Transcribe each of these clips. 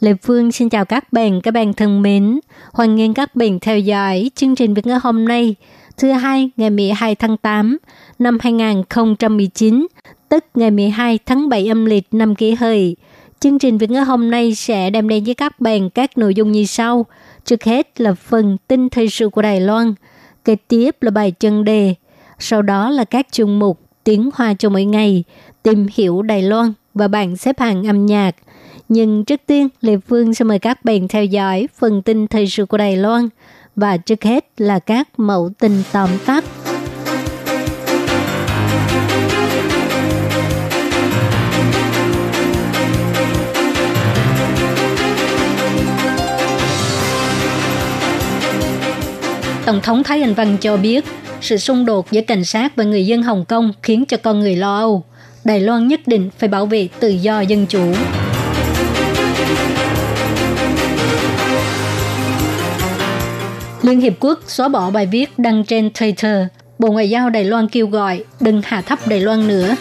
Lê Phương xin chào các bạn, các bạn thân mến. Hoan nghênh các bạn theo dõi chương trình Việt ngữ hôm nay, thứ hai ngày 12 tháng 8 năm 2019, tức ngày 12 tháng 7 âm lịch năm kỷ hợi. Chương trình Việt ngữ hôm nay sẽ đem đến với các bạn các nội dung như sau. Trước hết là phần tin thời sự của Đài Loan, kế tiếp là bài chân đề, sau đó là các chương mục tiếng hoa cho mỗi ngày, tìm hiểu Đài Loan và bảng xếp hạng âm nhạc. Nhưng trước tiên, Lê Phương sẽ mời các bạn theo dõi phần tin thời sự của Đài Loan và trước hết là các mẫu tin tóm tắt. Tổng thống Thái Anh Văn cho biết, sự xung đột giữa cảnh sát và người dân Hồng Kông khiến cho con người lo âu. Đài Loan nhất định phải bảo vệ tự do dân chủ. Liên Hiệp Quốc xóa bỏ bài viết đăng trên Twitter. Bộ Ngoại giao Đài Loan kêu gọi đừng hạ thấp Đài Loan nữa.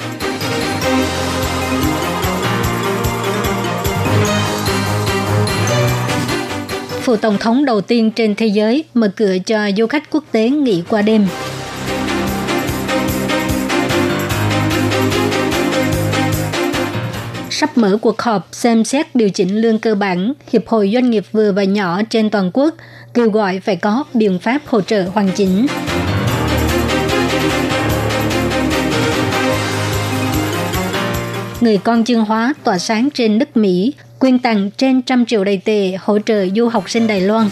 Phủ Tổng thống đầu tiên trên thế giới mở cửa cho du khách quốc tế nghỉ qua đêm. Sắp mở cuộc họp xem xét điều chỉnh lương cơ bản, Hiệp hội Doanh nghiệp vừa và nhỏ trên toàn quốc kêu gọi phải có biện pháp hỗ trợ hoàn chỉnh. Người con chương hóa tỏa sáng trên đất Mỹ, quyên tặng trên trăm triệu đầy tệ hỗ trợ du học sinh Đài Loan.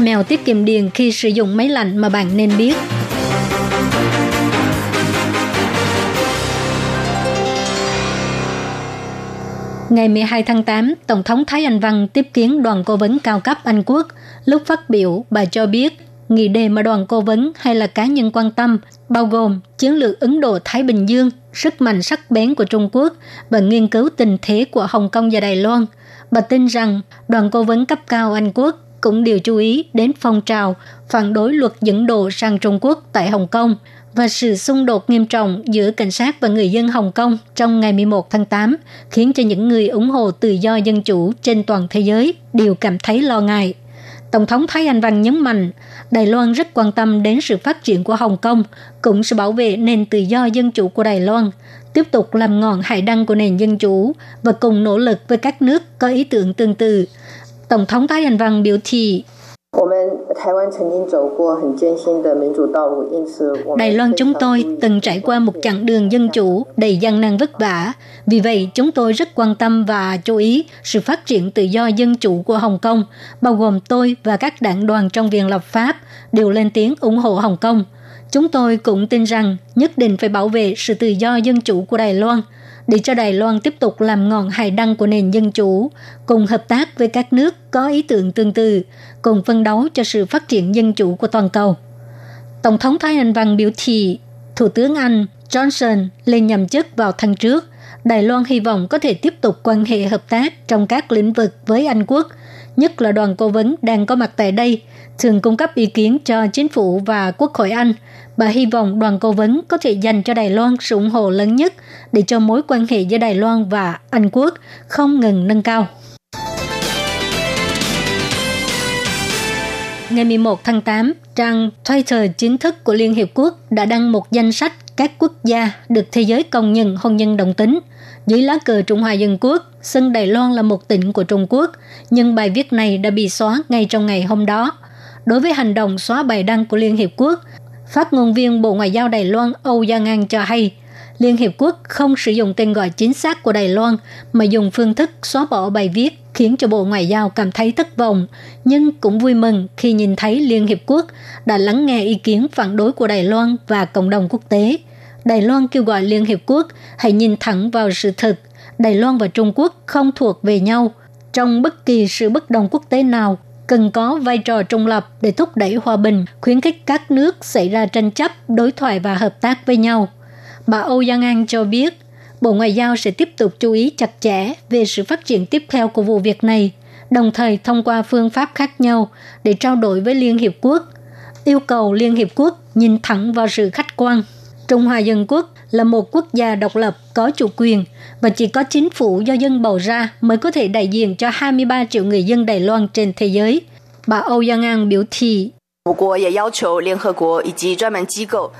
Mèo tiết kiệm điện khi sử dụng máy lạnh mà bạn nên biết. Ngày 12 tháng 8, Tổng thống Thái Anh Văn tiếp kiến đoàn cố vấn cao cấp Anh Quốc. Lúc phát biểu, bà cho biết nghị đề mà đoàn cố vấn hay là cá nhân quan tâm bao gồm chiến lược Ấn Độ-Thái Bình Dương, sức mạnh sắc bén của Trung Quốc và nghiên cứu tình thế của Hồng Kông và Đài Loan. Bà tin rằng đoàn cố vấn cấp cao Anh Quốc cũng đều chú ý đến phong trào phản đối luật dẫn độ sang Trung Quốc tại Hồng Kông và sự xung đột nghiêm trọng giữa cảnh sát và người dân Hồng Kông trong ngày 11 tháng 8 khiến cho những người ủng hộ tự do dân chủ trên toàn thế giới đều cảm thấy lo ngại. Tổng thống Thái Anh Văn nhấn mạnh, Đài Loan rất quan tâm đến sự phát triển của Hồng Kông, cũng sẽ bảo vệ nền tự do dân chủ của Đài Loan, tiếp tục làm ngọn hải đăng của nền dân chủ và cùng nỗ lực với các nước có ý tưởng tương tự. Tổng thống Thái Anh Văn vâng biểu thị, Đài Loan chúng tôi từng trải qua một chặng đường dân chủ đầy gian nan vất vả. Vì vậy, chúng tôi rất quan tâm và chú ý sự phát triển tự do dân chủ của Hồng Kông, bao gồm tôi và các đảng đoàn trong viện lập pháp đều lên tiếng ủng hộ Hồng Kông. Chúng tôi cũng tin rằng nhất định phải bảo vệ sự tự do dân chủ của Đài Loan – để cho Đài Loan tiếp tục làm ngọn hải đăng của nền dân chủ, cùng hợp tác với các nước có ý tưởng tương tự, cùng phân đấu cho sự phát triển dân chủ của toàn cầu. Tổng thống Thái Anh Văn biểu thị, Thủ tướng Anh Johnson lên nhậm chức vào tháng trước, Đài Loan hy vọng có thể tiếp tục quan hệ hợp tác trong các lĩnh vực với Anh quốc, nhất là đoàn cố vấn đang có mặt tại đây, thường cung cấp ý kiến cho chính phủ và Quốc hội Anh – Bà hy vọng đoàn cố vấn có thể dành cho Đài Loan sự ủng hộ lớn nhất để cho mối quan hệ giữa Đài Loan và Anh Quốc không ngừng nâng cao. Ngày 11 tháng 8, trang Twitter chính thức của Liên Hiệp Quốc đã đăng một danh sách các quốc gia được thế giới công nhận hôn nhân đồng tính. Dưới lá cờ Trung Hoa Dân Quốc, sân Đài Loan là một tỉnh của Trung Quốc, nhưng bài viết này đã bị xóa ngay trong ngày hôm đó. Đối với hành động xóa bài đăng của Liên Hiệp Quốc, Phát ngôn viên Bộ Ngoại giao Đài Loan Âu Gia Ngang cho hay, Liên Hiệp Quốc không sử dụng tên gọi chính xác của Đài Loan mà dùng phương thức xóa bỏ bài viết khiến cho Bộ Ngoại giao cảm thấy thất vọng, nhưng cũng vui mừng khi nhìn thấy Liên Hiệp Quốc đã lắng nghe ý kiến phản đối của Đài Loan và cộng đồng quốc tế. Đài Loan kêu gọi Liên Hiệp Quốc hãy nhìn thẳng vào sự thật. Đài Loan và Trung Quốc không thuộc về nhau. Trong bất kỳ sự bất đồng quốc tế nào, cần có vai trò trung lập để thúc đẩy hòa bình, khuyến khích các nước xảy ra tranh chấp, đối thoại và hợp tác với nhau. Bà Âu Giang An cho biết, Bộ Ngoại giao sẽ tiếp tục chú ý chặt chẽ về sự phát triển tiếp theo của vụ việc này, đồng thời thông qua phương pháp khác nhau để trao đổi với Liên Hiệp Quốc, yêu cầu Liên Hiệp Quốc nhìn thẳng vào sự khách quan. Trung Hoa Dân Quốc là một quốc gia độc lập có chủ quyền và chỉ có chính phủ do dân bầu ra mới có thể đại diện cho 23 triệu người dân Đài Loan trên thế giới. Bà Âu Giang An biểu thị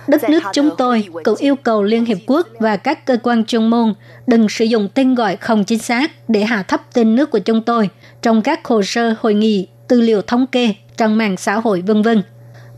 Đất nước chúng tôi cũng yêu cầu Liên Hiệp Quốc và các cơ quan chuyên môn đừng sử dụng tên gọi không chính xác để hạ thấp tên nước của chúng tôi trong các hồ sơ hội nghị, tư liệu thống kê, trang mạng xã hội vân vân.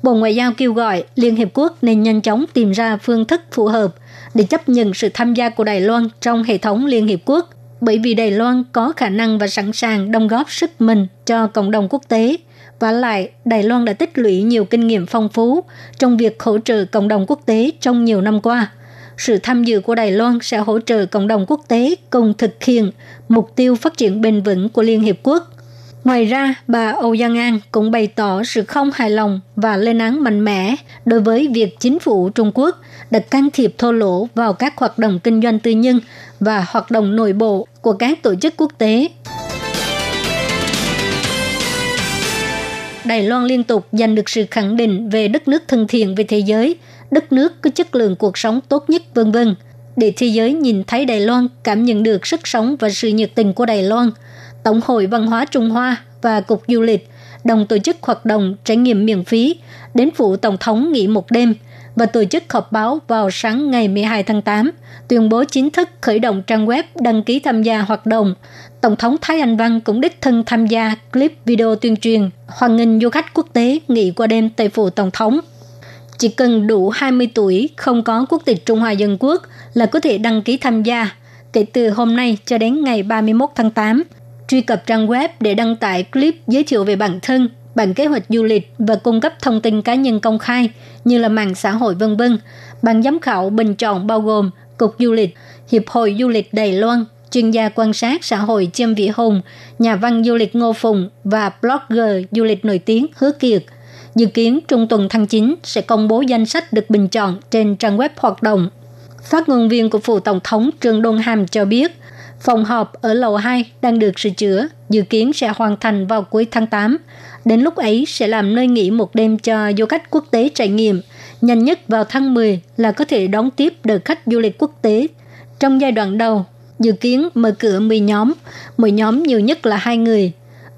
Bộ Ngoại giao kêu gọi Liên Hiệp Quốc nên nhanh chóng tìm ra phương thức phù hợp để chấp nhận sự tham gia của Đài Loan trong hệ thống Liên Hiệp Quốc, bởi vì Đài Loan có khả năng và sẵn sàng đóng góp sức mình cho cộng đồng quốc tế. Và lại, Đài Loan đã tích lũy nhiều kinh nghiệm phong phú trong việc hỗ trợ cộng đồng quốc tế trong nhiều năm qua. Sự tham dự của Đài Loan sẽ hỗ trợ cộng đồng quốc tế cùng thực hiện mục tiêu phát triển bền vững của Liên Hiệp Quốc – Ngoài ra, bà Âu Giang An cũng bày tỏ sự không hài lòng và lên án mạnh mẽ đối với việc chính phủ Trung Quốc đã can thiệp thô lỗ vào các hoạt động kinh doanh tư nhân và hoạt động nội bộ của các tổ chức quốc tế. Đài Loan liên tục giành được sự khẳng định về đất nước thân thiện với thế giới, đất nước có chất lượng cuộc sống tốt nhất vân vân. Để thế giới nhìn thấy Đài Loan cảm nhận được sức sống và sự nhiệt tình của Đài Loan – Tổng hội Văn hóa Trung Hoa và Cục Du lịch đồng tổ chức hoạt động trải nghiệm miễn phí đến phủ Tổng thống nghỉ một đêm và tổ chức họp báo vào sáng ngày 12 tháng 8, tuyên bố chính thức khởi động trang web đăng ký tham gia hoạt động. Tổng thống Thái Anh Văn cũng đích thân tham gia clip video tuyên truyền hoan nghênh du khách quốc tế nghỉ qua đêm tại phủ Tổng thống. Chỉ cần đủ 20 tuổi, không có quốc tịch Trung Hoa Dân Quốc là có thể đăng ký tham gia kể từ hôm nay cho đến ngày 31 tháng 8 truy cập trang web để đăng tải clip giới thiệu về bản thân, bản kế hoạch du lịch và cung cấp thông tin cá nhân công khai như là mạng xã hội vân vân. Ban giám khảo bình chọn bao gồm Cục Du lịch, Hiệp hội Du lịch Đài Loan, chuyên gia quan sát xã hội Chiêm Vĩ Hùng, nhà văn du lịch Ngô Phùng và blogger du lịch nổi tiếng Hứa Kiệt. Dự kiến trung tuần tháng 9 sẽ công bố danh sách được bình chọn trên trang web hoạt động. Phát ngôn viên của phủ Tổng thống Trương Đôn Hàm cho biết, Phòng họp ở lầu 2 đang được sửa chữa, dự kiến sẽ hoàn thành vào cuối tháng 8. Đến lúc ấy sẽ làm nơi nghỉ một đêm cho du khách quốc tế trải nghiệm. Nhanh nhất vào tháng 10 là có thể đón tiếp đợt khách du lịch quốc tế. Trong giai đoạn đầu, dự kiến mở cửa 10 nhóm, mỗi nhóm nhiều nhất là hai người.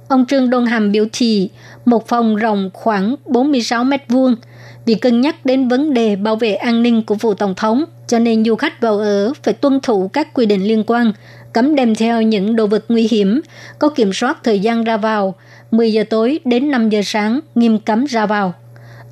Ông Trương Đôn Hàm biểu thị một phòng rộng khoảng 46 mét vuông vì cân nhắc đến vấn đề bảo vệ an ninh của vụ tổng thống, cho nên du khách vào ở phải tuân thủ các quy định liên quan, cấm đem theo những đồ vật nguy hiểm, có kiểm soát thời gian ra vào, 10 giờ tối đến 5 giờ sáng nghiêm cấm ra vào.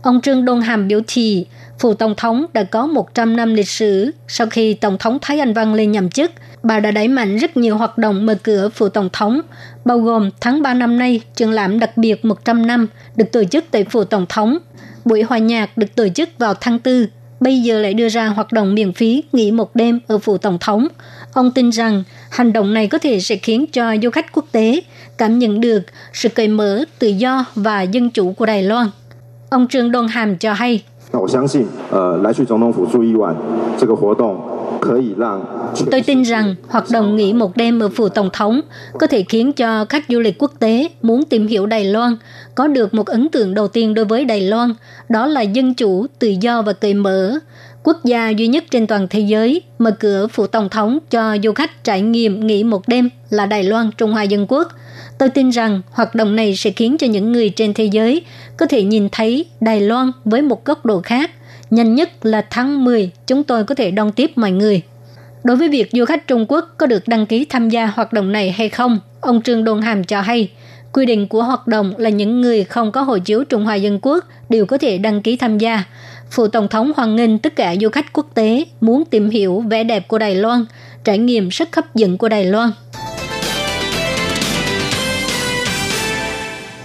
Ông Trương Đôn Hàm biểu thị, phủ tổng thống đã có 100 năm lịch sử. Sau khi Tổng thống Thái Anh Văn lên nhậm chức, bà đã đẩy mạnh rất nhiều hoạt động mở cửa phủ tổng thống, bao gồm tháng 3 năm nay, triển lãm đặc biệt 100 năm được tổ chức tại phủ tổng thống. Buổi hòa nhạc được tổ chức vào tháng 4 bây giờ lại đưa ra hoạt động miễn phí nghỉ một đêm ở phủ tổng thống. Ông tin rằng hành động này có thể sẽ khiến cho du khách quốc tế cảm nhận được sự cởi mở, tự do và dân chủ của Đài Loan. Ông Trương Đôn Hàm cho hay. 我相信，呃，来去总统府住一晚这个活动 Tôi tin rằng hoạt động nghỉ một đêm ở phủ Tổng thống có thể khiến cho khách du lịch quốc tế muốn tìm hiểu Đài Loan có được một ấn tượng đầu tiên đối với Đài Loan, đó là dân chủ, tự do và cởi mở. Quốc gia duy nhất trên toàn thế giới mở cửa phủ Tổng thống cho du khách trải nghiệm nghỉ một đêm là Đài Loan, Trung Hoa Dân Quốc. Tôi tin rằng hoạt động này sẽ khiến cho những người trên thế giới có thể nhìn thấy Đài Loan với một góc độ khác Nhanh nhất là tháng 10, chúng tôi có thể đón tiếp mọi người. Đối với việc du khách Trung Quốc có được đăng ký tham gia hoạt động này hay không, ông Trương Đôn Hàm cho hay, quy định của hoạt động là những người không có hộ chiếu Trung Hoa Dân Quốc đều có thể đăng ký tham gia. Phụ Tổng thống hoan nghênh tất cả du khách quốc tế muốn tìm hiểu vẻ đẹp của Đài Loan, trải nghiệm sức hấp dẫn của Đài Loan.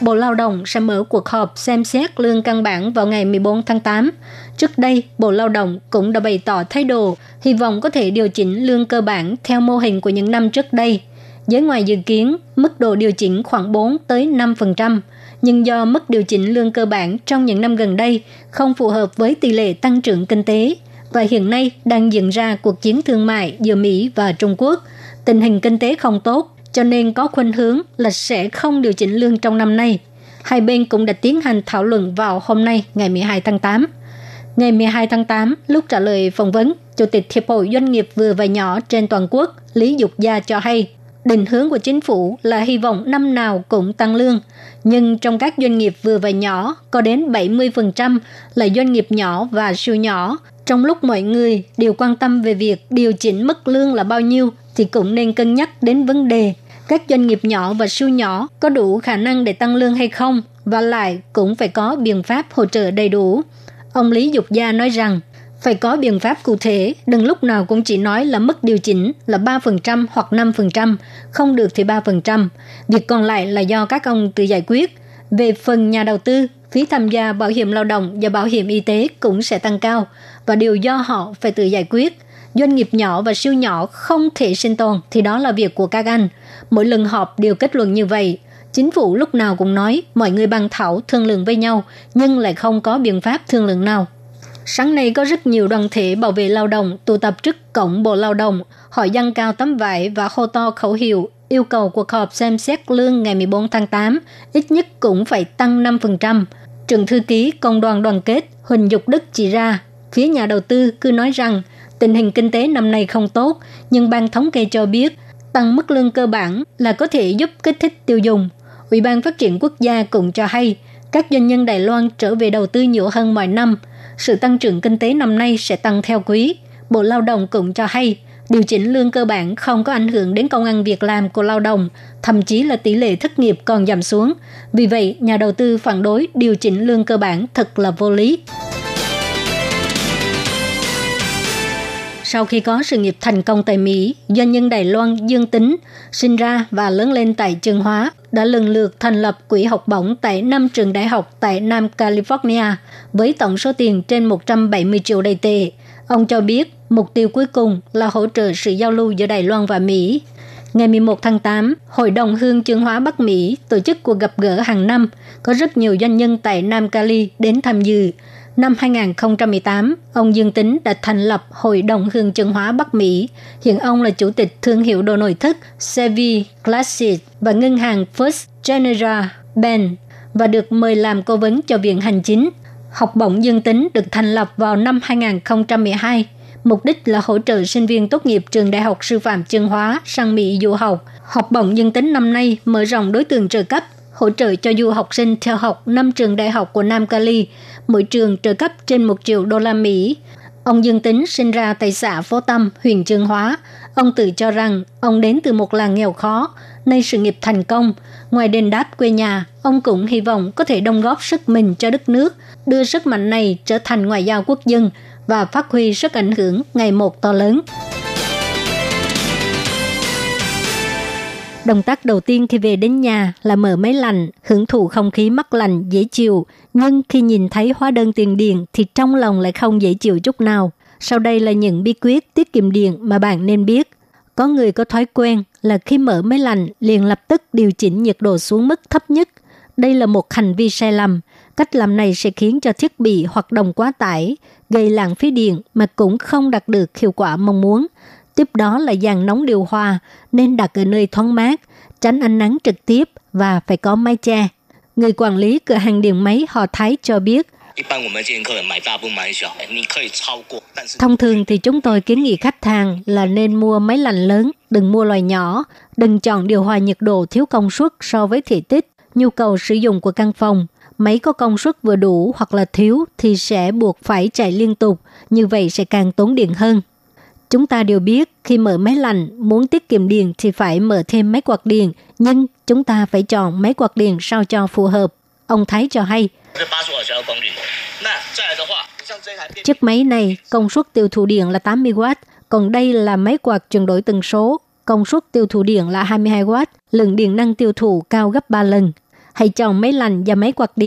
Bộ Lao động sẽ mở cuộc họp xem xét lương căn bản vào ngày 14 tháng 8. Trước đây, Bộ Lao động cũng đã bày tỏ thái độ hy vọng có thể điều chỉnh lương cơ bản theo mô hình của những năm trước đây. Giới ngoài dự kiến, mức độ điều chỉnh khoảng 4 tới 5%, nhưng do mức điều chỉnh lương cơ bản trong những năm gần đây không phù hợp với tỷ lệ tăng trưởng kinh tế và hiện nay đang diễn ra cuộc chiến thương mại giữa Mỹ và Trung Quốc, tình hình kinh tế không tốt cho nên có khuynh hướng là sẽ không điều chỉnh lương trong năm nay. Hai bên cũng đã tiến hành thảo luận vào hôm nay, ngày 12 tháng 8. Ngày 12 tháng 8, lúc trả lời phỏng vấn, Chủ tịch Hiệp hội Doanh nghiệp vừa và nhỏ trên toàn quốc Lý Dục Gia cho hay, định hướng của chính phủ là hy vọng năm nào cũng tăng lương. Nhưng trong các doanh nghiệp vừa và nhỏ, có đến 70% là doanh nghiệp nhỏ và siêu nhỏ. Trong lúc mọi người đều quan tâm về việc điều chỉnh mức lương là bao nhiêu, thì cũng nên cân nhắc đến vấn đề các doanh nghiệp nhỏ và siêu nhỏ có đủ khả năng để tăng lương hay không và lại cũng phải có biện pháp hỗ trợ đầy đủ. Ông Lý Dục Gia nói rằng phải có biện pháp cụ thể, đừng lúc nào cũng chỉ nói là mức điều chỉnh là 3% hoặc 5%, không được thì 3%. Việc còn lại là do các ông tự giải quyết. Về phần nhà đầu tư, phí tham gia bảo hiểm lao động và bảo hiểm y tế cũng sẽ tăng cao và điều do họ phải tự giải quyết. Doanh nghiệp nhỏ và siêu nhỏ không thể sinh tồn thì đó là việc của các anh. Mỗi lần họp đều kết luận như vậy. Chính phủ lúc nào cũng nói mọi người bàn thảo thương lượng với nhau nhưng lại không có biện pháp thương lượng nào. Sáng nay có rất nhiều đoàn thể bảo vệ lao động tụ tập trước cổng Bộ Lao động, họ dăng cao tấm vải và hô to khẩu hiệu yêu cầu cuộc họp xem xét lương ngày 14 tháng 8 ít nhất cũng phải tăng 5%. Trường thư ký Công đoàn đoàn kết Huỳnh Dục Đức chỉ ra, phía nhà đầu tư cứ nói rằng tình hình kinh tế năm nay không tốt, nhưng ban thống kê cho biết tăng mức lương cơ bản là có thể giúp kích thích tiêu dùng. Ủy ban Phát triển Quốc gia cũng cho hay, các doanh nhân Đài Loan trở về đầu tư nhiều hơn mọi năm. Sự tăng trưởng kinh tế năm nay sẽ tăng theo quý. Bộ Lao động cũng cho hay, điều chỉnh lương cơ bản không có ảnh hưởng đến công ăn việc làm của lao động, thậm chí là tỷ lệ thất nghiệp còn giảm xuống. Vì vậy, nhà đầu tư phản đối điều chỉnh lương cơ bản thật là vô lý. Sau khi có sự nghiệp thành công tại Mỹ, doanh nhân Đài Loan Dương Tính sinh ra và lớn lên tại Trường Hóa đã lần lượt thành lập quỹ học bổng tại năm trường đại học tại Nam California với tổng số tiền trên 170 triệu đầy tệ. Ông cho biết mục tiêu cuối cùng là hỗ trợ sự giao lưu giữa Đài Loan và Mỹ. Ngày 11 tháng 8, Hội đồng Hương Chương Hóa Bắc Mỹ tổ chức cuộc gặp gỡ hàng năm, có rất nhiều doanh nhân tại Nam Cali đến tham dự. Năm 2018, ông Dương Tính đã thành lập Hội đồng Hương Chân Hóa Bắc Mỹ. Hiện ông là chủ tịch thương hiệu đồ nội thất Sevi Classic và ngân hàng First General Bank và được mời làm cố vấn cho Viện Hành Chính. Học bổng Dương Tính được thành lập vào năm 2012. Mục đích là hỗ trợ sinh viên tốt nghiệp trường Đại học Sư phạm chương Hóa sang Mỹ du học. Học bổng Dương Tính năm nay mở rộng đối tượng trợ cấp hỗ trợ cho du học sinh theo học năm trường đại học của Nam Cali, mỗi trường trợ cấp trên 1 triệu đô la Mỹ. Ông Dương Tính sinh ra tại xã Phố Tâm, huyện Trương Hóa. Ông tự cho rằng ông đến từ một làng nghèo khó, nay sự nghiệp thành công. Ngoài đền đáp quê nhà, ông cũng hy vọng có thể đóng góp sức mình cho đất nước, đưa sức mạnh này trở thành ngoại giao quốc dân và phát huy sức ảnh hưởng ngày một to lớn. Động tác đầu tiên khi về đến nhà là mở máy lạnh, hưởng thụ không khí mát lạnh, dễ chịu. Nhưng khi nhìn thấy hóa đơn tiền điện thì trong lòng lại không dễ chịu chút nào. Sau đây là những bí quyết tiết kiệm điện mà bạn nên biết. Có người có thói quen là khi mở máy lạnh liền lập tức điều chỉnh nhiệt độ xuống mức thấp nhất. Đây là một hành vi sai lầm. Cách làm này sẽ khiến cho thiết bị hoạt động quá tải, gây lãng phí điện mà cũng không đạt được hiệu quả mong muốn. Tiếp đó là dàn nóng điều hòa nên đặt ở nơi thoáng mát, tránh ánh nắng trực tiếp và phải có mái che. Người quản lý cửa hàng điện máy họ Thái cho biết, Thông thường thì chúng tôi kiến nghị khách hàng là nên mua máy lạnh lớn, đừng mua loại nhỏ, đừng chọn điều hòa nhiệt độ thiếu công suất so với thể tích, nhu cầu sử dụng của căn phòng. Máy có công suất vừa đủ hoặc là thiếu thì sẽ buộc phải chạy liên tục, như vậy sẽ càng tốn điện hơn. Chúng ta đều biết khi mở máy lạnh muốn tiết kiệm điện thì phải mở thêm máy quạt điện, nhưng chúng ta phải chọn máy quạt điện sao cho phù hợp. Ông Thái cho hay. Chiếc máy này công suất tiêu thụ điện là 80W, còn đây là máy quạt chuyển đổi tần số, công suất tiêu thụ điện là 22W, lượng điện năng tiêu thụ cao gấp 3 lần. hãy chọn máy lạnh và máy quạt điện